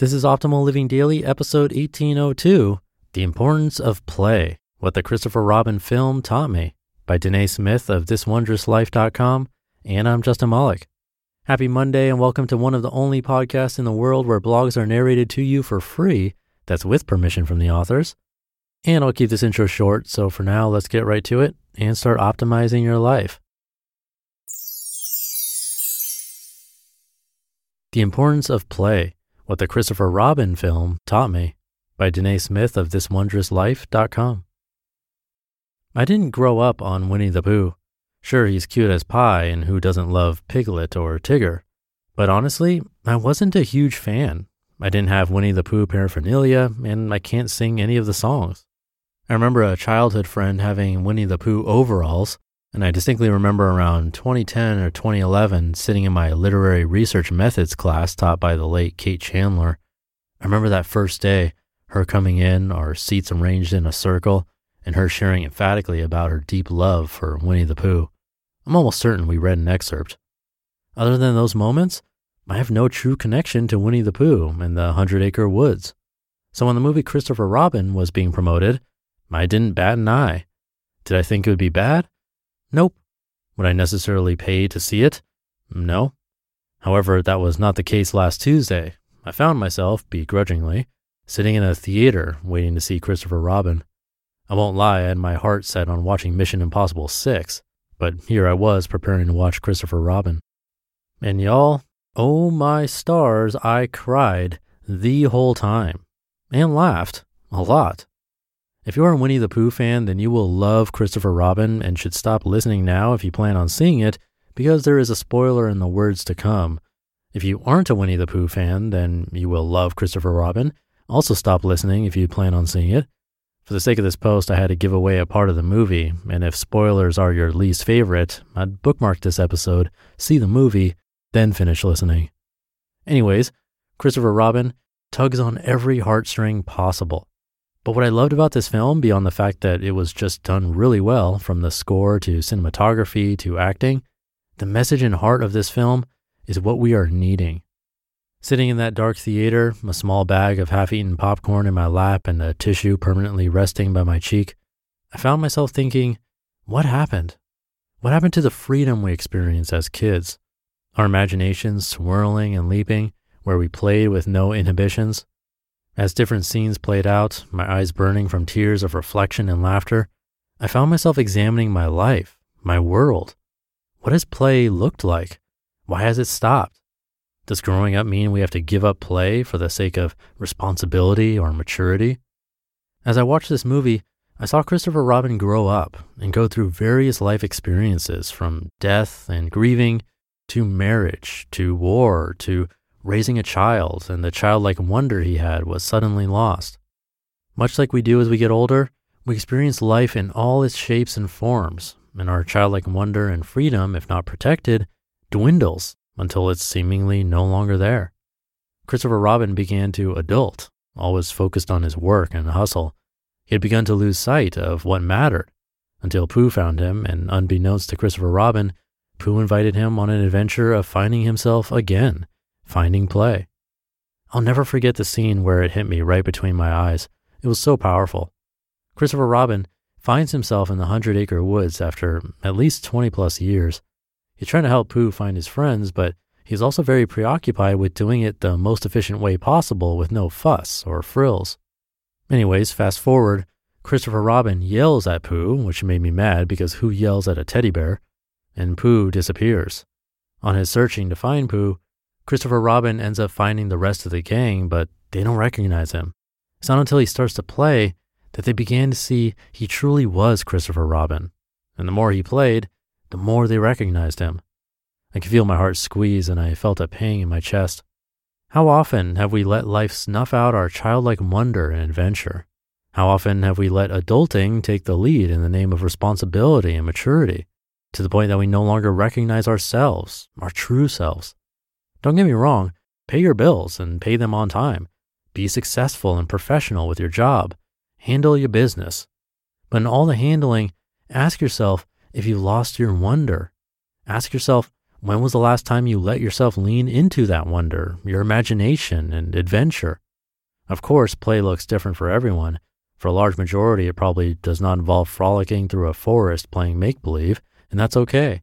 This is Optimal Living Daily, episode 1802 The Importance of Play What the Christopher Robin Film Taught Me by Danae Smith of ThisWondrousLife.com. And I'm Justin Malik. Happy Monday and welcome to one of the only podcasts in the world where blogs are narrated to you for free. That's with permission from the authors. And I'll keep this intro short, so for now, let's get right to it and start optimizing your life. The Importance of Play what the Christopher Robin film taught me by Danae Smith of thiswondrouslife.com. I didn't grow up on Winnie the Pooh. Sure, he's cute as pie, and who doesn't love Piglet or Tigger? But honestly, I wasn't a huge fan. I didn't have Winnie the Pooh paraphernalia, and I can't sing any of the songs. I remember a childhood friend having Winnie the Pooh overalls, and I distinctly remember around 2010 or 2011 sitting in my literary research methods class taught by the late Kate Chandler. I remember that first day, her coming in, our seats arranged in a circle, and her sharing emphatically about her deep love for Winnie the Pooh. I'm almost certain we read an excerpt. Other than those moments, I have no true connection to Winnie the Pooh and the Hundred Acre Woods. So when the movie Christopher Robin was being promoted, I didn't bat an eye. Did I think it would be bad? Nope. Would I necessarily pay to see it? No. However, that was not the case last Tuesday. I found myself, begrudgingly, sitting in a theater waiting to see Christopher Robin. I won't lie, I had my heart set on watching Mission Impossible 6, but here I was preparing to watch Christopher Robin. And y'all, oh my stars, I cried the whole time and laughed a lot. If you're a Winnie the Pooh fan, then you will love Christopher Robin and should stop listening now if you plan on seeing it, because there is a spoiler in the words to come. If you aren't a Winnie the Pooh fan, then you will love Christopher Robin. Also, stop listening if you plan on seeing it. For the sake of this post, I had to give away a part of the movie, and if spoilers are your least favorite, I'd bookmark this episode, see the movie, then finish listening. Anyways, Christopher Robin tugs on every heartstring possible. But what I loved about this film, beyond the fact that it was just done really well from the score to cinematography to acting, the message and heart of this film is what we are needing. Sitting in that dark theater, a small bag of half eaten popcorn in my lap and a tissue permanently resting by my cheek, I found myself thinking, what happened? What happened to the freedom we experienced as kids? Our imaginations swirling and leaping, where we played with no inhibitions? As different scenes played out, my eyes burning from tears of reflection and laughter, I found myself examining my life, my world. What has play looked like? Why has it stopped? Does growing up mean we have to give up play for the sake of responsibility or maturity? As I watched this movie, I saw Christopher Robin grow up and go through various life experiences from death and grieving to marriage to war to raising a child, and the childlike wonder he had was suddenly lost. Much like we do as we get older, we experience life in all its shapes and forms, and our childlike wonder and freedom, if not protected, dwindles until it's seemingly no longer there. Christopher Robin began to adult, always focused on his work and hustle. He had begun to lose sight of what mattered until Pooh found him, and unbeknownst to Christopher Robin, Pooh invited him on an adventure of finding himself again finding play. I'll never forget the scene where it hit me right between my eyes. It was so powerful. Christopher Robin finds himself in the Hundred Acre Woods after at least 20 plus years. He's trying to help Pooh find his friends, but he's also very preoccupied with doing it the most efficient way possible with no fuss or frills. Anyways, fast forward, Christopher Robin yells at Pooh, which made me mad because who yells at a teddy bear? And Pooh disappears. On his searching to find Pooh, Christopher Robin ends up finding the rest of the gang, but they don't recognize him. It's not until he starts to play that they began to see he truly was Christopher Robin. And the more he played, the more they recognized him. I could feel my heart squeeze and I felt a pang in my chest. How often have we let life snuff out our childlike wonder and adventure? How often have we let adulting take the lead in the name of responsibility and maturity to the point that we no longer recognize ourselves, our true selves? Don't get me wrong, pay your bills and pay them on time. Be successful and professional with your job. Handle your business. But in all the handling, ask yourself if you've lost your wonder. Ask yourself, when was the last time you let yourself lean into that wonder, your imagination and adventure? Of course, play looks different for everyone. For a large majority, it probably does not involve frolicking through a forest playing make believe, and that's okay.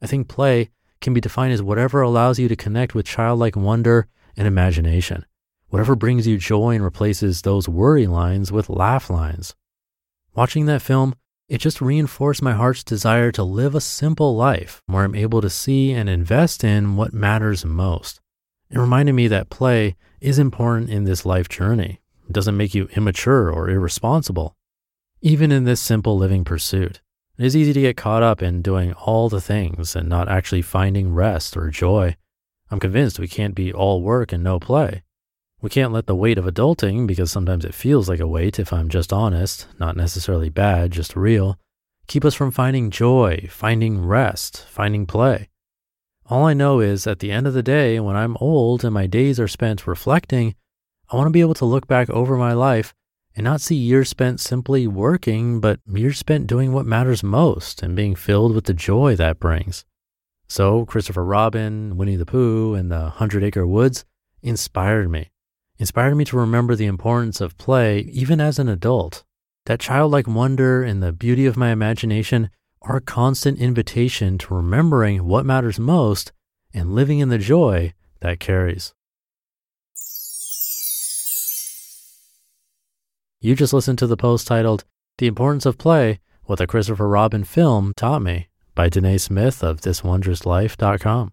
I think play can be defined as whatever allows you to connect with childlike wonder and imagination, whatever brings you joy and replaces those worry lines with laugh lines. Watching that film, it just reinforced my heart's desire to live a simple life where I'm able to see and invest in what matters most. It reminded me that play is important in this life journey. It doesn't make you immature or irresponsible. Even in this simple living pursuit, it is easy to get caught up in doing all the things and not actually finding rest or joy. I'm convinced we can't be all work and no play. We can't let the weight of adulting, because sometimes it feels like a weight if I'm just honest, not necessarily bad, just real, keep us from finding joy, finding rest, finding play. All I know is at the end of the day, when I'm old and my days are spent reflecting, I want to be able to look back over my life and not see years spent simply working, but years spent doing what matters most and being filled with the joy that brings. So, Christopher Robin, Winnie the Pooh, and the Hundred Acre Woods inspired me inspired me to remember the importance of play even as an adult. That childlike wonder and the beauty of my imagination are a constant invitation to remembering what matters most and living in the joy that carries. You just listened to the post titled The Importance of Play What the Christopher Robin Film Taught Me by Danae Smith of ThisWondrousLife.com.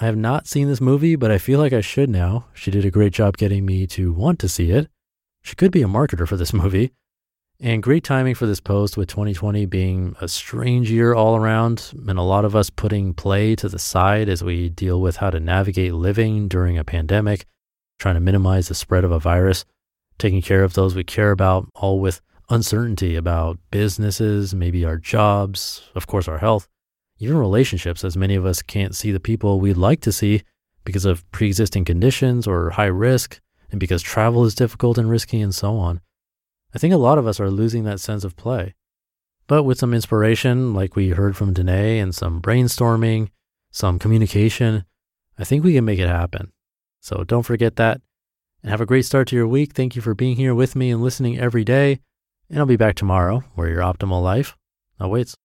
I have not seen this movie, but I feel like I should now. She did a great job getting me to want to see it. She could be a marketer for this movie. And great timing for this post with 2020 being a strange year all around, and a lot of us putting play to the side as we deal with how to navigate living during a pandemic, trying to minimize the spread of a virus, taking care of those we care about, all with uncertainty about businesses, maybe our jobs, of course, our health even relationships, as many of us can't see the people we'd like to see because of pre existing conditions or high risk, and because travel is difficult and risky, and so on. I think a lot of us are losing that sense of play. But with some inspiration, like we heard from Danae, and some brainstorming, some communication, I think we can make it happen. So don't forget that. And have a great start to your week. Thank you for being here with me and listening every day. And I'll be back tomorrow where your optimal life awaits.